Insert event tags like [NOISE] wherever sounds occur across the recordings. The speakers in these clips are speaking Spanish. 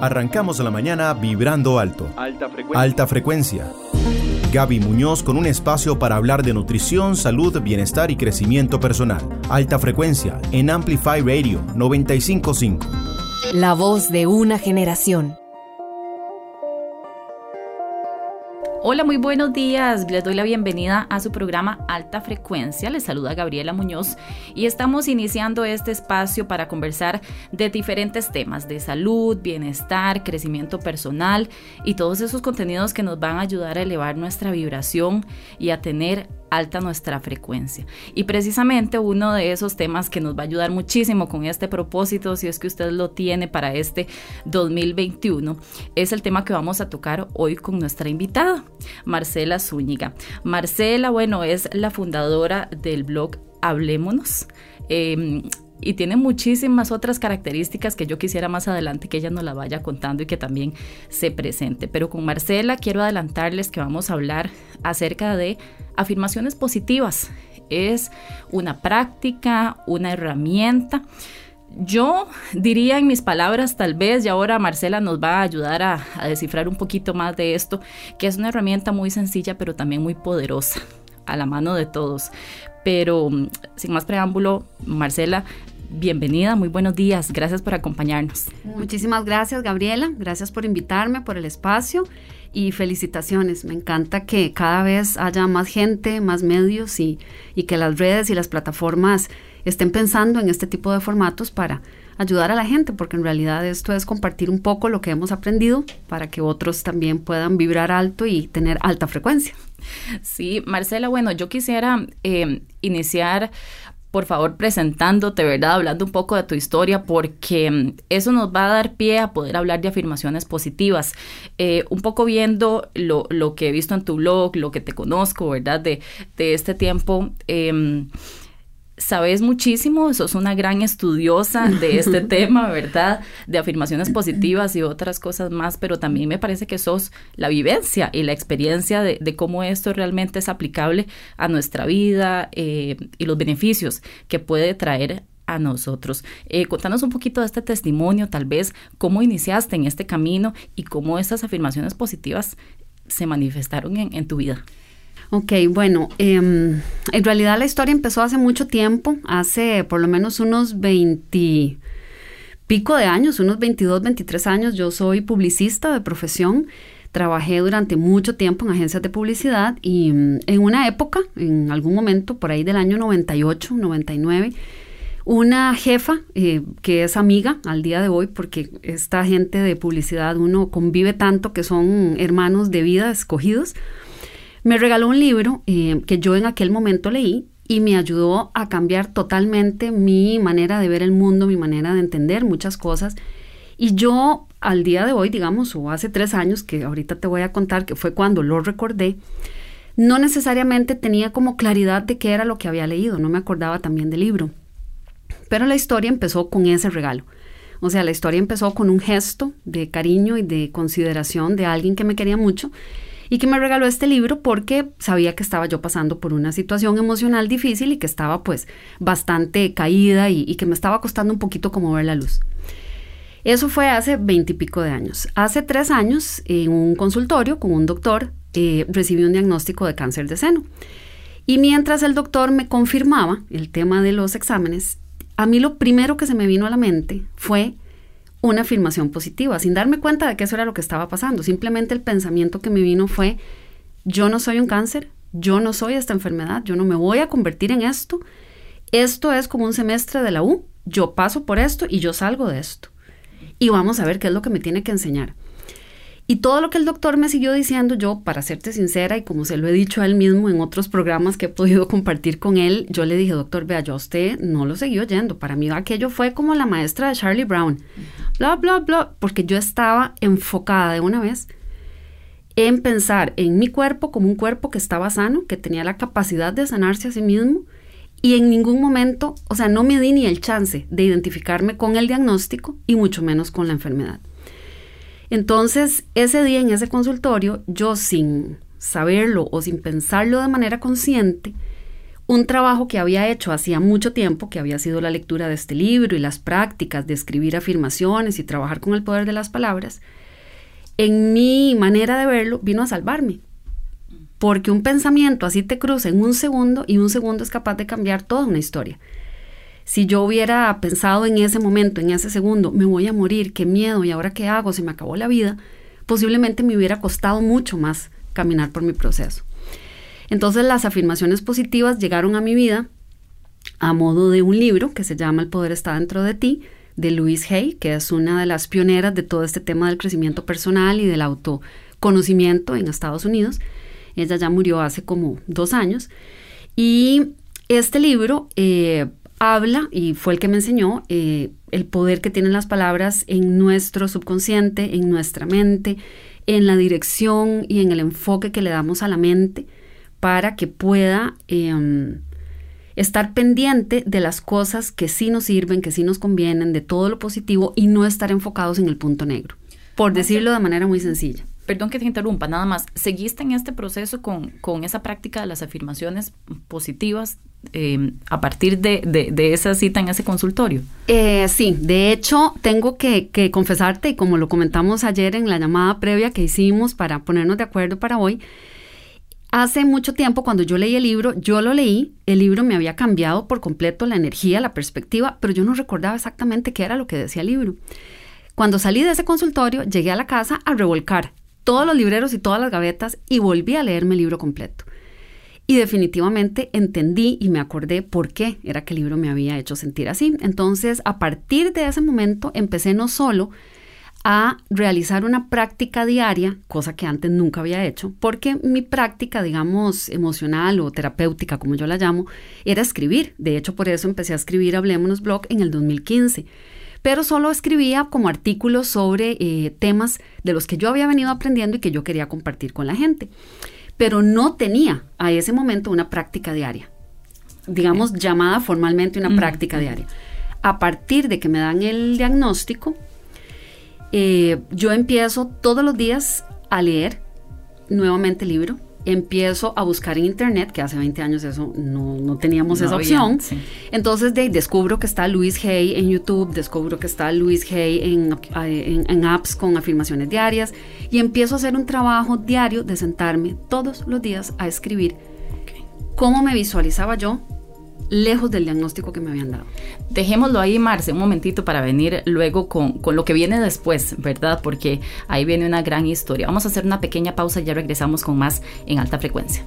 Arrancamos la mañana vibrando alto. Alta frecuencia. Alta frecuencia. Gaby Muñoz con un espacio para hablar de nutrición, salud, bienestar y crecimiento personal. Alta frecuencia en Amplify Radio 955. La voz de una generación. Hola, muy buenos días. Les doy la bienvenida a su programa Alta Frecuencia. Les saluda Gabriela Muñoz y estamos iniciando este espacio para conversar de diferentes temas de salud, bienestar, crecimiento personal y todos esos contenidos que nos van a ayudar a elevar nuestra vibración y a tener alta nuestra frecuencia. Y precisamente uno de esos temas que nos va a ayudar muchísimo con este propósito, si es que usted lo tiene para este 2021, es el tema que vamos a tocar hoy con nuestra invitada, Marcela Zúñiga. Marcela, bueno, es la fundadora del blog Hablémonos. Em, y tiene muchísimas otras características que yo quisiera más adelante que ella nos la vaya contando y que también se presente. Pero con Marcela quiero adelantarles que vamos a hablar acerca de afirmaciones positivas. Es una práctica, una herramienta. Yo diría en mis palabras, tal vez, y ahora Marcela nos va a ayudar a, a descifrar un poquito más de esto, que es una herramienta muy sencilla, pero también muy poderosa a la mano de todos. Pero mm, sin más preámbulo, Marcela, bienvenida, muy buenos días, gracias por acompañarnos. Muchísimas gracias, Gabriela, gracias por invitarme, por el espacio y felicitaciones. Me encanta que cada vez haya más gente, más medios y, y que las redes y las plataformas estén pensando en este tipo de formatos para ayudar a la gente, porque en realidad esto es compartir un poco lo que hemos aprendido para que otros también puedan vibrar alto y tener alta frecuencia. Sí, Marcela, bueno, yo quisiera eh, iniciar por favor, presentándote, ¿verdad? Hablando un poco de tu historia, porque mm, eso nos va a dar pie a poder hablar de afirmaciones positivas. Eh, un poco viendo lo, lo, que he visto en tu blog, lo que te conozco, ¿verdad? De, de este tiempo. Eh, sabes muchísimo, sos una gran estudiosa de este [LAUGHS] tema, ¿verdad? De afirmaciones positivas y otras cosas más, pero también me parece que sos la vivencia y la experiencia de, cómo esto realmente es aplicable a nuestra vida eh, y los beneficios que puede traer a nosotros. Eh, contanos un poquito de este testimonio, tal vez, cómo iniciaste en este camino y cómo estas afirmaciones positivas se manifestaron en tu vida. Ok, bueno, em, en realidad la historia empezó hace mucho tiempo, hace por lo menos unos 20 pico de años, unos 22, 23 años. Yo soy publicista de profesión. Trabajé durante mucho tiempo en agencias de publicidad y mm, en una época, en algún momento, por ahí del año 98, 99, una jefa eh, que es amiga al día de hoy, porque esta gente de publicidad uno convive tanto que son hermanos de vida escogidos me regaló un libro eh, que yo en aquel momento leí y me ayudó a cambiar totalmente mi manera de ver el mundo, mi manera de entender muchas cosas. Y yo al día de hoy, digamos, o hace tres años, que ahorita te voy a contar que fue cuando lo recordé, no necesariamente tenía como claridad de qué era lo que había leído, no me acordaba también del libro. Pero la historia empezó con ese regalo. O sea, la historia empezó con un gesto de cariño y de consideración de alguien que me quería mucho y que me regaló este libro porque sabía que estaba yo pasando por una situación emocional difícil y que estaba pues bastante caída y, que me estaba costando un poquito como ver la luz. Eso fue hace veintipico de años. Hace tres años, en un consultorio con un doctor, eh, recibí un diagnóstico de cáncer de seno. Y mientras el doctor me confirmaba el tema de los exámenes, a mí lo primero que se me vino a la mente fue una afirmación positiva, sin darme cuenta de que eso era lo que estaba pasando. Simplemente el pensamiento que me vino fue, yo no soy un cáncer, yo no soy esta enfermedad, yo no me voy a convertir en esto. Esto es como un semestre de la U, yo paso por esto y yo salgo de esto. Y vamos a ver qué es lo que me tiene que enseñar. Y todo lo que el doctor me siguió diciendo, yo, para serte sincera, y como se lo he dicho a él mismo en otros programas que he podido compartir con él, yo le dije, doctor, vea, yo a usted no lo seguí oyendo. Para mí aquello fue como la maestra de Charlie Brown. Bla, bla, bla, porque yo estaba enfocada de una vez en pensar en mi cuerpo como un cuerpo que estaba sano, que tenía la capacidad de sanarse a sí mismo, y en ningún momento, o sea, no me di ni el chance de identificarme con el diagnóstico y mucho menos con la enfermedad. Entonces, ese día en ese consultorio, yo sin saberlo o sin pensarlo de manera consciente, un trabajo que había hecho hacía mucho tiempo, que había sido la lectura de este libro y las prácticas de escribir afirmaciones y trabajar con el poder de las palabras, en mi manera de verlo vino a salvarme. Porque un pensamiento así te cruza en un segundo y un segundo es capaz de cambiar toda una historia. Si yo hubiera pensado en ese momento, en ese segundo, me voy a morir, qué miedo, y ahora qué hago, se me acabó la vida, posiblemente me hubiera costado mucho más caminar por mi proceso. Entonces las afirmaciones positivas llegaron a mi vida a modo de un libro que se llama El poder está dentro de ti, de Louise Hay, que es una de las pioneras de todo este tema del crecimiento personal y del autoconocimiento en Estados Unidos. Ella ya murió hace como dos años. Y este libro eh, habla, y fue el que me enseñó, eh, el poder que tienen las palabras en nuestro subconsciente, en nuestra mente, en la dirección y en el enfoque que le damos a la mente para que pueda em, estar pendiente de las cosas que sí nos sirven, que sí nos convienen, de todo lo positivo y no estar enfocados en el punto negro, por decirlo de manera muy sencilla. Perdón que te interrumpa, nada más. ¿Seguiste en este proceso con, con esa práctica de las afirmaciones positivas em, a partir de, esa cita en ese consultorio? Eh, sí, de hecho tengo que, que, confesarte, y como lo comentamos ayer en la llamada previa que hicimos para ponernos de acuerdo para hoy, Hace mucho tiempo, cuando yo leí el libro, yo lo leí, el libro me había cambiado por completo la energía, la perspectiva, pero yo no recordaba exactamente qué era lo que decía el libro. Cuando salí de ese consultorio, llegué a la casa a revolcar todos los libreros y todas las gavetas y volví a leerme el libro completo. Y definitivamente entendí y me acordé por qué era que el libro me había hecho sentir así. Entonces, a partir de ese momento, empecé no solo a realizar una práctica diaria, cosa que antes nunca había hecho, porque mi práctica, digamos, emocional o terapéutica, como yo la llamo, era escribir. De hecho, por eso empecé a escribir Hablémonos Blog en el 2015. Pero solo escribía como artículos sobre eh, temas de los que yo había venido aprendiendo y que yo quería compartir con la gente. Pero no tenía a ese momento una práctica diaria, digamos, llamada formalmente una práctica diaria. A partir de que me dan el diagnóstico, eh, yo empiezo todos los días a leer nuevamente el libro. Empiezo a buscar en internet, que hace 20 años eso no, teníamos esa opción. Entonces de, descubro que está Luis Hay en YouTube, descubro que está Luis Hay en, apps con afirmaciones diarias y empiezo a hacer un trabajo diario de sentarme todos los días a escribir cómo me visualizaba yo lejos del diagnóstico que me habían dado. Dejémoslo ahí, Marce, un momentito para venir luego con, lo que viene después, ¿verdad? Porque ahí viene una gran historia. Vamos a hacer una pequeña pausa y ya regresamos con más en alta frecuencia.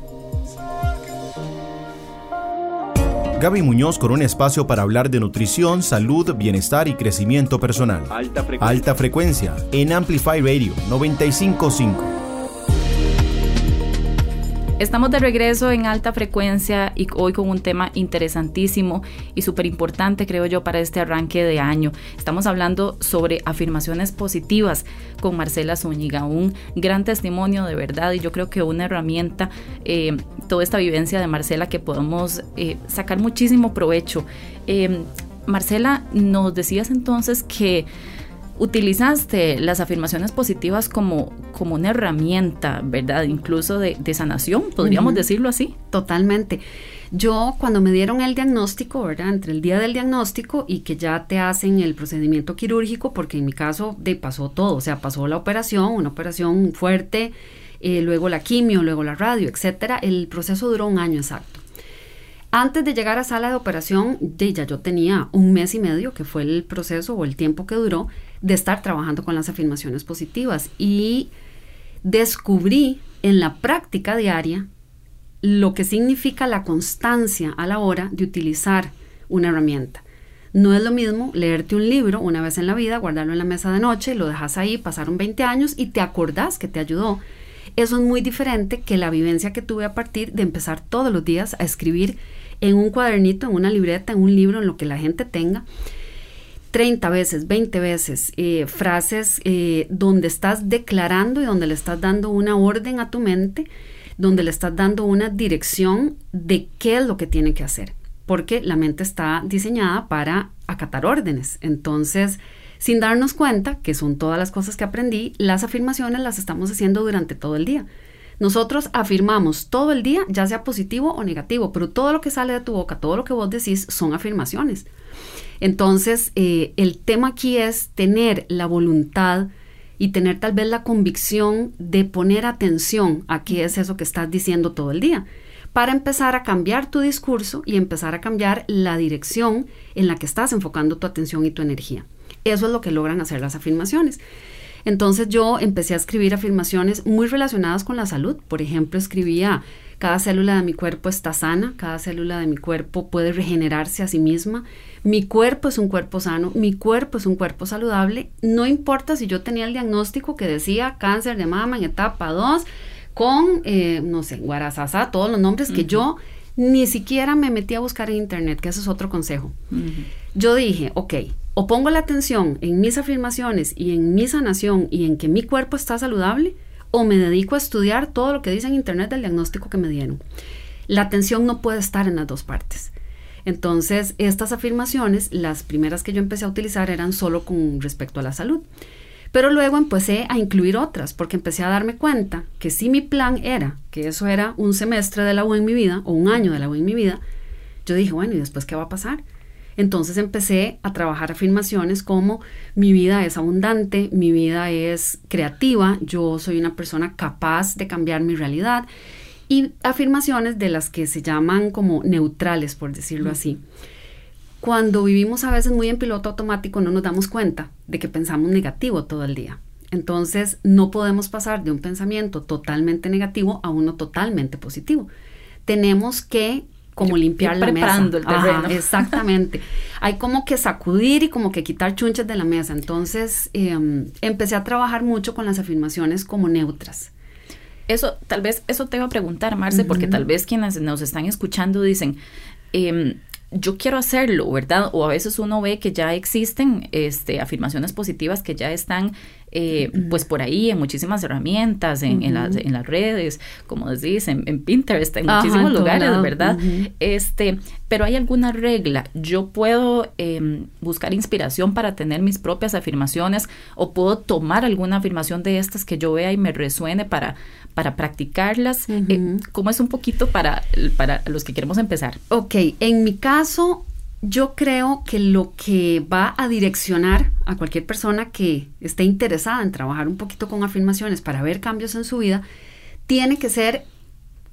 Gaby Muñoz con un espacio para hablar de nutrición, salud, bienestar y crecimiento personal. Alta frecuencia, Alta frecuencia en Amplify Radio 955. Estamos de regreso en alta frecuencia y hoy con un tema interesantísimo y súper importante, creo yo, para este arranque de año. Estamos hablando sobre afirmaciones positivas con Marcela Zúñiga, un gran testimonio de verdad y yo creo que una herramienta, eh, toda esta vivencia de Marcela que podemos eh, sacar muchísimo provecho. Eh, Marcela, nos decías entonces que utilizaste las afirmaciones positivas como, como una herramienta, ¿verdad? Incluso de, sanación, podríamos decirlo así. Totalmente. Yo cuando me dieron el diagnóstico, ¿verdad? Entre el día del diagnóstico y que ya te hacen el procedimiento quirúrgico, porque en mi caso de, pasó todo, o sea, pasó la operación, una operación fuerte, eh, luego la quimio, luego la radio, etcétera. El proceso duró un año exacto. Antes de llegar a sala de operación, ya yo tenía un mes y medio, que fue el proceso o el tiempo que duró, de estar trabajando con las afirmaciones positivas. Y descubrí en la práctica diaria lo que significa la constancia a la hora de utilizar una herramienta. No es lo mismo leerte un libro una vez en la vida, guardarlo en la mesa de noche, lo dejas ahí, pasaron 20 años y te acordás que te ayudó. Eso es muy diferente que la vivencia que tuve a partir de empezar todos los días a escribir en un cuadernito, en una libreta, en un libro, en lo que la gente tenga. 30 veces, 20 veces, eh, frases eh, donde estás declarando y donde le estás dando una orden a tu mente, donde le estás dando una dirección de qué es lo que tiene que hacer, porque la mente está diseñada para acatar órdenes. Entonces, sin darnos cuenta, que son todas las cosas que aprendí, las afirmaciones las estamos haciendo durante todo el día Nosotros afirmamos todo el día, ya sea positivo o negativo, pero todo lo que sale de tu boca, todo lo que vos decís son afirmaciones. Entonces, eh, el tema aquí es tener la voluntad y tener tal vez la convicción de poner atención a qué es eso que estás diciendo todo el día, para empezar a cambiar tu discurso y empezar a cambiar la dirección en la que estás enfocando tu atención y tu energía. Eso es lo que logran hacer las afirmaciones. Entonces yo empecé a escribir afirmaciones muy relacionadas con la salud. Por ejemplo, escribía, cada célula de mi cuerpo está sana, cada célula de mi cuerpo puede regenerarse a sí misma, mi cuerpo es un cuerpo sano, mi cuerpo es un cuerpo saludable, no importa si yo tenía el diagnóstico que decía cáncer de mama en etapa 2, con, eh, no sé, guarazazá, todos los nombres que yo ni siquiera me metí a buscar en internet, que ese es otro consejo. Yo dije, ok, o pongo la atención en mis afirmaciones y en mi sanación y en que mi cuerpo está saludable, o me dedico a estudiar todo lo que dice en Internet del diagnóstico que me dieron. La atención no puede estar en las dos partes. Entonces, estas afirmaciones, las primeras que yo empecé a utilizar eran solo con respecto a la salud. Pero luego empecé a incluir otras, porque empecé a darme cuenta que si mi plan era que eso era un semestre de la U en mi vida, o un año de la U en mi vida, yo dije, bueno, ¿y después qué va a pasar? Entonces empecé a trabajar afirmaciones como mi vida es abundante, mi vida es creativa, yo soy una persona capaz de cambiar mi realidad y afirmaciones de las que se llaman como neutrales, por decirlo así. Cuando vivimos a veces muy en piloto automático no nos damos cuenta de que pensamos negativo todo el día. Entonces no podemos pasar de un pensamiento totalmente negativo a uno totalmente positivo. Tenemos que como limpiar la mesa. el terreno. exactamente. Hay como que sacudir y como que quitar chunches de la mesa. Entonces em, empecé a trabajar mucho con las afirmaciones como neutras. Eso, tal vez, eso te iba a preguntar, Marce, porque tal vez quienes nos están escuchando dicen, eh, yo quiero hacerlo, ¿verdad? O a veces uno ve que ya existen este, afirmaciones positivas que ya están eh, pues por ahí en muchísimas herramientas, en, en, las, en las, redes, como decís, en, en Pinterest, en muchísimos lugares, ¿verdad? este, pero hay alguna regla. Yo puedo em, buscar inspiración para tener mis propias afirmaciones o puedo tomar alguna afirmación de estas que yo vea y me resuene para, para practicarlas. Eh, ¿Cómo es un poquito para, para los que queremos empezar? Ok, en mi caso, yo creo que lo que va a direccionar a cualquier persona que esté interesada en trabajar un poquito con afirmaciones para ver cambios en su vida, tiene que ser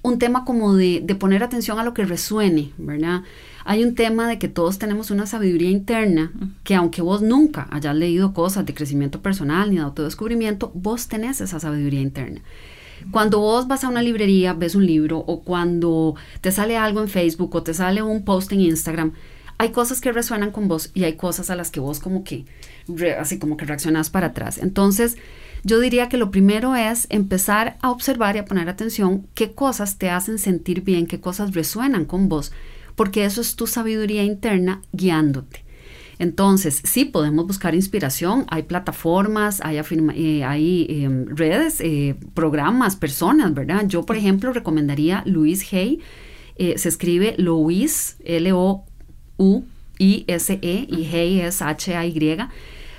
un tema como de, poner atención a lo que resuene, ¿verdad? Hay un tema de que todos tenemos una sabiduría interna que aunque vos nunca hayas leído cosas de crecimiento personal ni de autodescubrimiento, vos tenés esa sabiduría interna. Cuando vos vas a una librería, ves un libro o cuando te sale algo en Facebook o te sale un post en Instagram, hay cosas que resuenan con vos y hay cosas a las que vos como que, así como que reaccionás para atrás. Entonces, yo diría que lo primero es empezar a observar y a poner atención qué cosas te hacen sentir bien, qué cosas resuenan con vos, porque eso es tu sabiduría interna guiándote. Entonces, sí podemos buscar inspiración, hay plataformas, hay, eh, em, redes, eh, programas, personas, ¿verdad? Yo, por ejemplo, recomendaría Luis Hay, eh, se escribe Louis, L-O U-I-S-E y Hey es H-A-Y.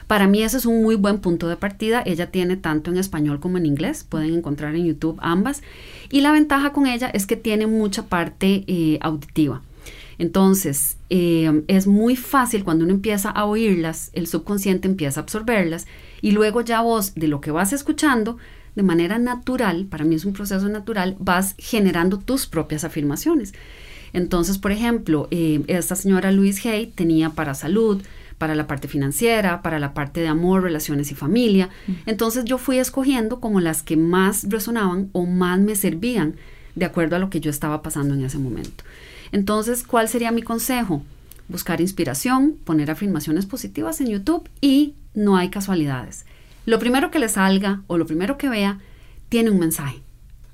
Para mí ese es un muy buen punto de partida. Ella tiene tanto en español como en inglés. Pueden encontrar en YouTube ambas. Y la ventaja con ella es que tiene mucha parte eh, auditiva. Entonces, eh, es muy fácil cuando uno empieza a oírlas, el subconsciente empieza a absorberlas y luego ya vos de lo que vas escuchando, de manera natural, para mí es un proceso natural, vas generando tus propias afirmaciones. Entonces, por ejemplo, eh, esta señora Louise Hay tenía para salud, para la parte financiera, para la parte de amor, relaciones y familia. Entonces yo fui escogiendo como las que más resonaban o más me servían de acuerdo a lo que yo estaba pasando en ese momento. Entonces, ¿cuál sería mi consejo? Buscar inspiración, poner afirmaciones positivas en YouTube y no hay casualidades. Lo primero que le salga o lo primero que vea tiene un mensaje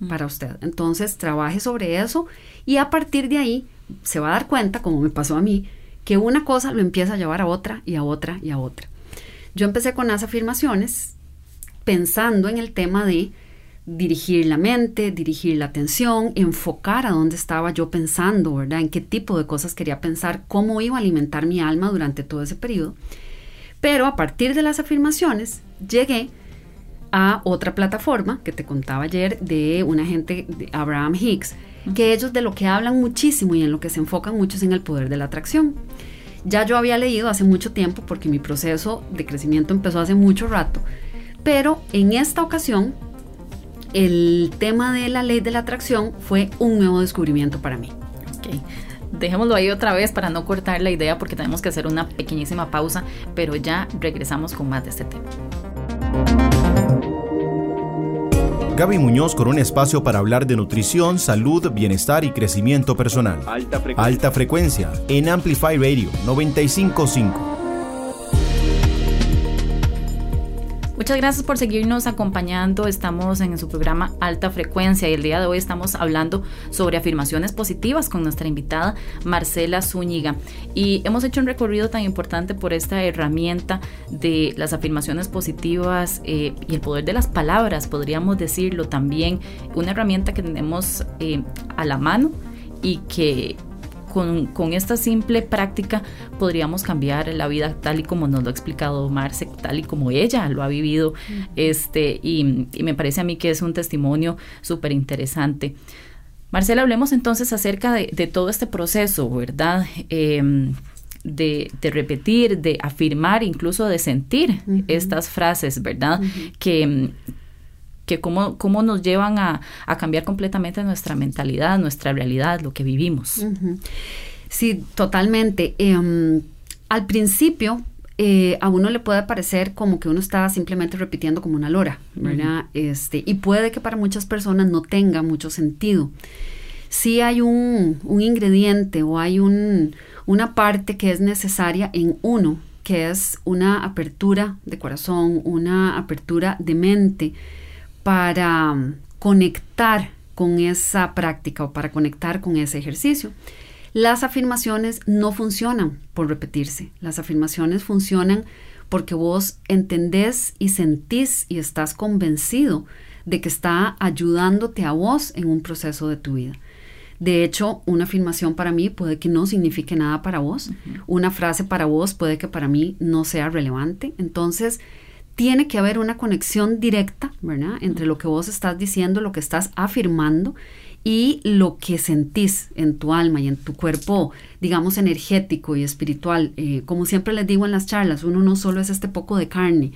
para usted. Entonces, trabaje sobre eso y a partir de ahí se va a dar cuenta, como me pasó a mí, que una cosa lo empieza a llevar a otra y a otra y a otra. Yo empecé con las afirmaciones pensando en el tema de dirigir la mente, dirigir la atención, enfocar a dónde estaba yo pensando, ¿verdad? En qué tipo de cosas quería pensar, cómo iba a alimentar mi alma durante todo ese periodo. Pero a partir de las afirmaciones llegué a otra plataforma que te contaba ayer de una gente, de Abraham Hicks, que ellos de lo que hablan muchísimo y en lo que se enfocan mucho es en el poder de la atracción. Ya yo había leído hace mucho tiempo porque mi proceso de crecimiento empezó hace mucho rato, pero en esta ocasión el tema de la ley de la atracción fue un nuevo descubrimiento para mí. Okay. Dejémoslo ahí otra vez para no cortar la idea porque tenemos que hacer una pequeñísima pausa, pero ya regresamos con más de este tema. Gaby Muñoz con un espacio para hablar de nutrición, salud, bienestar y crecimiento personal. Alta frecuencia, Alta frecuencia en Amplify Radio 955. Muchas gracias por seguirnos acompañando. Estamos en su programa Alta Frecuencia y el día de hoy estamos hablando sobre afirmaciones positivas con nuestra invitada Marcela Zúñiga. Y hemos hecho un recorrido tan importante por esta herramienta de las afirmaciones positivas eh, y el poder de las palabras, podríamos decirlo también. Una herramienta que tenemos eh, a la mano y que con, esta simple práctica podríamos cambiar la vida tal y como nos lo ha explicado Marce, tal y como ella lo ha vivido. este, y, me parece a mí que es un testimonio súper interesante. Marcela, hablemos entonces acerca de, todo este proceso, ¿verdad? Em, de, repetir, de afirmar, incluso de sentir estas frases, ¿verdad? Que que cómo, cómo nos llevan a, cambiar completamente nuestra mentalidad, nuestra realidad, lo que vivimos. Sí, totalmente. Em, al principio, eh, a uno le puede parecer como que uno está simplemente repitiendo como una lora, ¿verdad? este, y puede que para muchas personas no tenga mucho sentido. Sí hay un, un ingrediente o hay un, una parte que es necesaria en uno, que es una apertura de corazón, una apertura de mente, para um, conectar con esa práctica o para conectar con ese ejercicio. Las afirmaciones no funcionan por repetirse. Las afirmaciones funcionan porque vos entendés y sentís y estás convencido de que está ayudándote a vos en un proceso de tu vida. De hecho, una afirmación para mí puede que no signifique nada para vos. Una frase para vos puede que para mí no sea relevante. Entonces, tiene que haber una conexión directa, ¿verdad? Entre lo que vos estás diciendo, lo que estás afirmando y lo que sentís en tu alma y en tu cuerpo, digamos, energético y espiritual. Eh, como siempre les digo en las charlas, uno no solo es este poco de carne.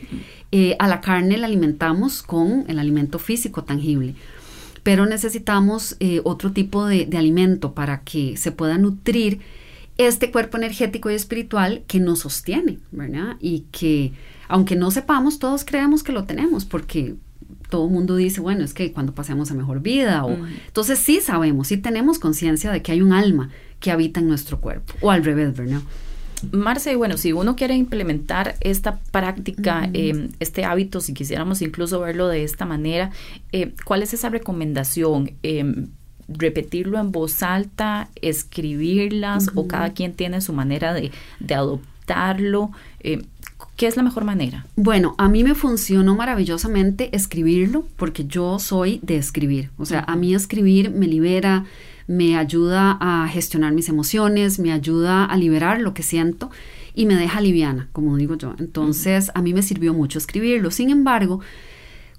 Eh, a la carne la alimentamos con el alimento físico tangible, pero necesitamos eh, otro tipo de, de alimento para que se pueda nutrir este cuerpo energético y espiritual que nos sostiene, ¿verdad? Y que aunque no sepamos, todos creemos que lo tenemos porque todo el mundo dice, bueno, es que cuando pasemos a mejor vida, o entonces sí sabemos, sí tenemos conciencia de que hay un alma que habita en nuestro cuerpo, o al revés, ¿verdad? Marce, bueno, si uno quiere implementar esta práctica, em, este hábito, si quisiéramos incluso verlo de esta manera, eh, ¿cuál es esa recomendación? Em, repetirlo en voz alta, escribirlas, o cada quien tiene su manera de, de adoptarlo. ¿Qué es la mejor manera? Bueno, a mí me funcionó maravillosamente escribirlo porque yo soy de escribir. O sea, a mí escribir me libera, me ayuda a gestionar mis emociones, me ayuda a liberar lo que siento y me deja liviana, como digo yo. Entonces, a mí me sirvió mucho escribirlo. Sin embargo,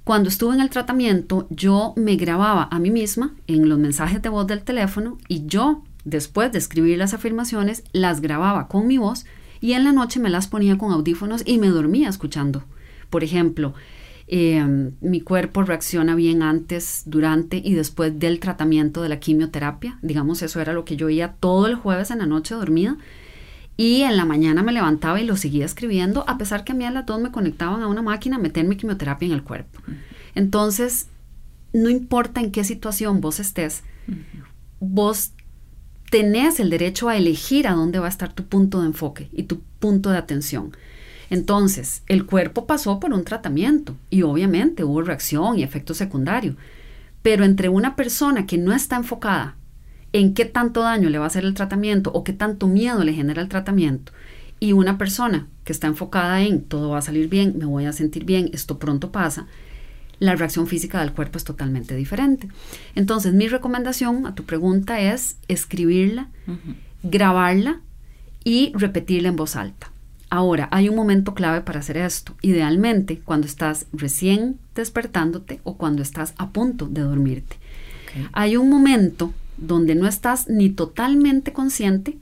cuando estuve en el tratamiento, yo me grababa a mí misma en los mensajes de voz del teléfono y yo, después de escribir las afirmaciones, las grababa con mi voz y en la noche me las ponía con audífonos y me dormía escuchando. Por ejemplo, em, mi cuerpo reacciona bien antes, durante y después del tratamiento de la quimioterapia. Digamos, eso era lo que yo oía todo el jueves en la noche dormida. Y en la mañana me levantaba y lo seguía escribiendo, a pesar que a mí a las dos me conectaban a una máquina a meter mi quimioterapia en el cuerpo. Entonces, no importa en qué situación vos estés, vos tenés el derecho a elegir a dónde va a estar tu punto de enfoque y tu punto de atención. Entonces, el cuerpo pasó por un tratamiento y obviamente hubo reacción y efecto secundario, pero entre una persona que no está enfocada en qué tanto daño le va a hacer el tratamiento o qué tanto miedo le genera el tratamiento y una persona que está enfocada en todo va a salir bien, me voy a sentir bien, esto pronto pasa, la reacción física del cuerpo es totalmente diferente. Entonces, mi recomendación a tu pregunta es escribirla, grabarla y repetirla en voz alta. Ahora, hay un momento clave para hacer esto. Idealmente, cuando estás recién despertándote o cuando estás a punto de dormirte. Hay un momento donde no estás ni totalmente consciente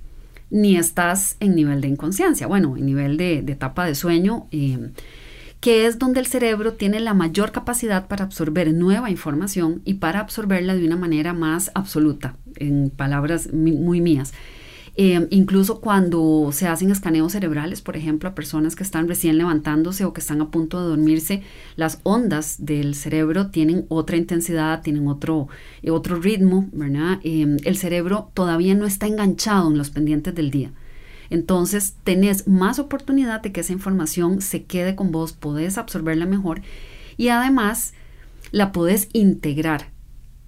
ni estás en nivel de inconsciencia, bueno, en nivel de, etapa de sueño, eh, que es donde el cerebro tiene la mayor capacidad para absorber nueva información y para absorberla de una manera más absoluta, en palabras muy mías. Em, incluso cuando se hacen escaneos cerebrales, por ejemplo, a personas que están recién levantándose o que están a punto de dormirse, las ondas del cerebro tienen otra intensidad, tienen otro, eh, otro ritmo, ¿verdad? Em, el cerebro todavía no está enganchado en los pendientes del día. Entonces, tenés más oportunidad de que esa información se quede con vos, podés absorberla mejor y además la podés integrar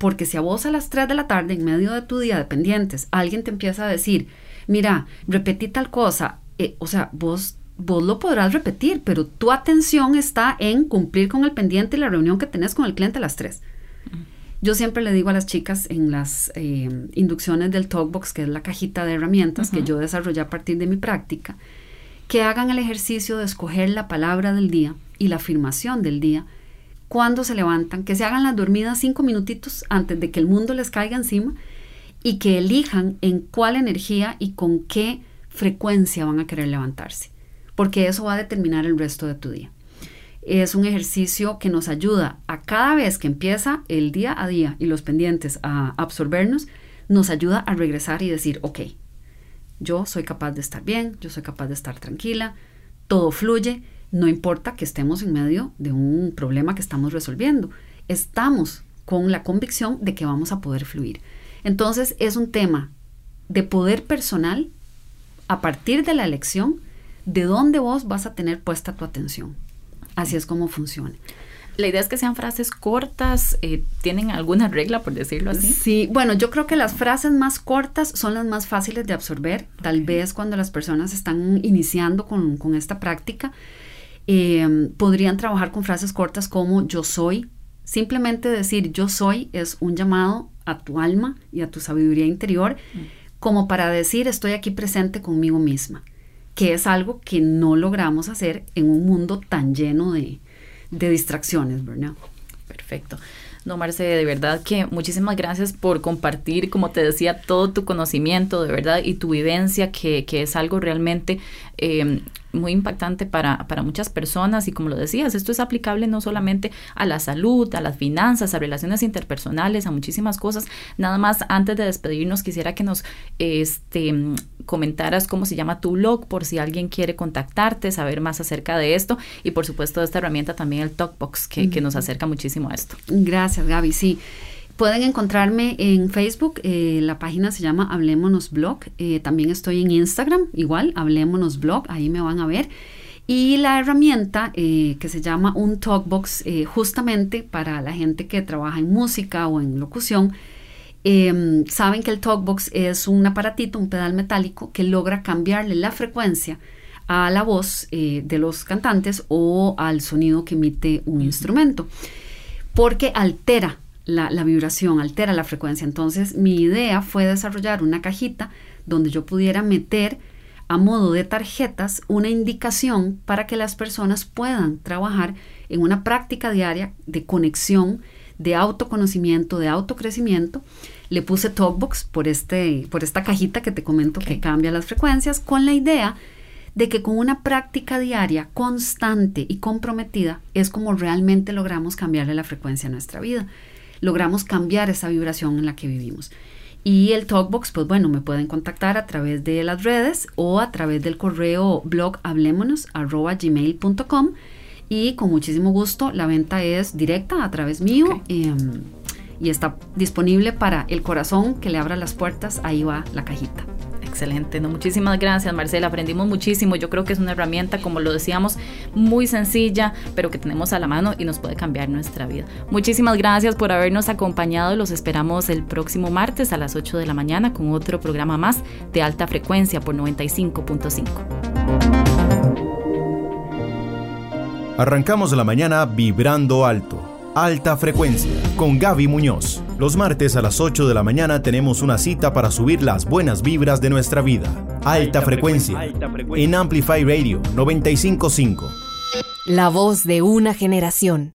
porque si a vos a las 3 de la tarde, en medio de tu día de pendientes, alguien te empieza a decir, mira, repetí tal cosa, eh, o sea, vos, vos lo podrás repetir, pero tu atención está en cumplir con el pendiente y la reunión que tenés con el cliente a las 3. Yo siempre le digo a las chicas en las eh, inducciones del Talkbox, que es la cajita de herramientas que yo desarrollé a partir de mi práctica, que hagan el ejercicio de escoger la palabra del día y la afirmación del día cuando se levantan, que se hagan las dormidas cinco minutitos antes de que el mundo les caiga encima y que elijan en cuál energía y con qué frecuencia van a querer levantarse, porque eso va a determinar el resto de tu día. Es un ejercicio que nos ayuda a cada vez que empieza el día a día y los pendientes a absorbernos, nos ayuda a regresar y decir, ok, yo soy capaz de estar bien, yo soy capaz de estar tranquila, todo fluye, no importa que estemos en medio de un problema que estamos resolviendo, estamos con la convicción de que vamos a poder fluir. Entonces es un tema de poder personal a partir de la elección de dónde vos vas a tener puesta tu atención. Así es como funciona. La idea es que sean frases cortas, eh, ¿tienen alguna regla por decirlo así? Sí, bueno, yo creo que las frases más cortas son las más fáciles de absorber, tal vez cuando las personas están iniciando con, con esta práctica Em, podrían trabajar con frases cortas como yo soy. Simplemente decir yo soy es un llamado a tu alma y a tu sabiduría interior mm. como para decir estoy aquí presente conmigo misma, que es algo que no logramos hacer en un mundo tan lleno de, de distracciones, ¿verdad? Perfecto. No, Marce, de verdad que muchísimas gracias por compartir, como te decía, todo tu conocimiento, de verdad, y tu vivencia, que, que es algo realmente eh, muy impactante para, para, muchas personas y como lo decías, esto es aplicable no solamente a la salud, a las finanzas, a relaciones interpersonales, a muchísimas cosas. Nada más antes de despedirnos quisiera que nos este, comentaras cómo se llama tu blog por si alguien quiere contactarte, saber más acerca de esto y por supuesto de esta herramienta también el Talkbox que, que nos acerca muchísimo a esto. Gracias Gaby, sí. Pueden encontrarme en Facebook, eh, la página se llama Hablémonos Blog. Eh, también estoy en Instagram, igual, Hablémonos Blog, ahí me van a ver. Y la herramienta eh, que se llama un Talkbox, justamente para la gente que trabaja en música o en locución, em, saben que el Talkbox es un aparatito, un pedal metálico que logra cambiarle la frecuencia a la voz de los cantantes o al sonido que emite un instrumento, porque altera la, vibración, altera la frecuencia. Entonces mi idea fue desarrollar una cajita donde yo pudiera meter a modo de tarjetas una indicación para que las personas puedan trabajar en una práctica diaria de conexión, de autoconocimiento, de autocrecimiento. Le puse Talkbox por, este, por esta cajita que te comento que cambia las frecuencias con la idea de que con una práctica diaria constante y comprometida es como realmente logramos cambiarle la frecuencia a nuestra vida logramos cambiar esa vibración en la que vivimos. Y el Talkbox, pues bueno, me pueden contactar a través de las redes o a través del correo blog gmail.com y con muchísimo gusto la venta es directa a través mío em, y está disponible para el corazón que le abra las puertas, ahí va la cajita. Excelente, no, muchísimas gracias Marcela, aprendimos muchísimo, yo creo que es una herramienta, como lo decíamos, muy sencilla, pero que tenemos a la mano y nos puede cambiar nuestra vida. Muchísimas gracias por habernos acompañado, los esperamos el próximo martes a las 8 de la mañana con otro programa más de alta frecuencia por 95.5. Arrancamos la mañana vibrando alto, alta frecuencia, con Gaby Muñoz. Los martes a las 8 de la mañana tenemos una cita para subir las buenas vibras de nuestra vida. Alta, frecuencia, en Amplify Radio 955. La voz de una generación.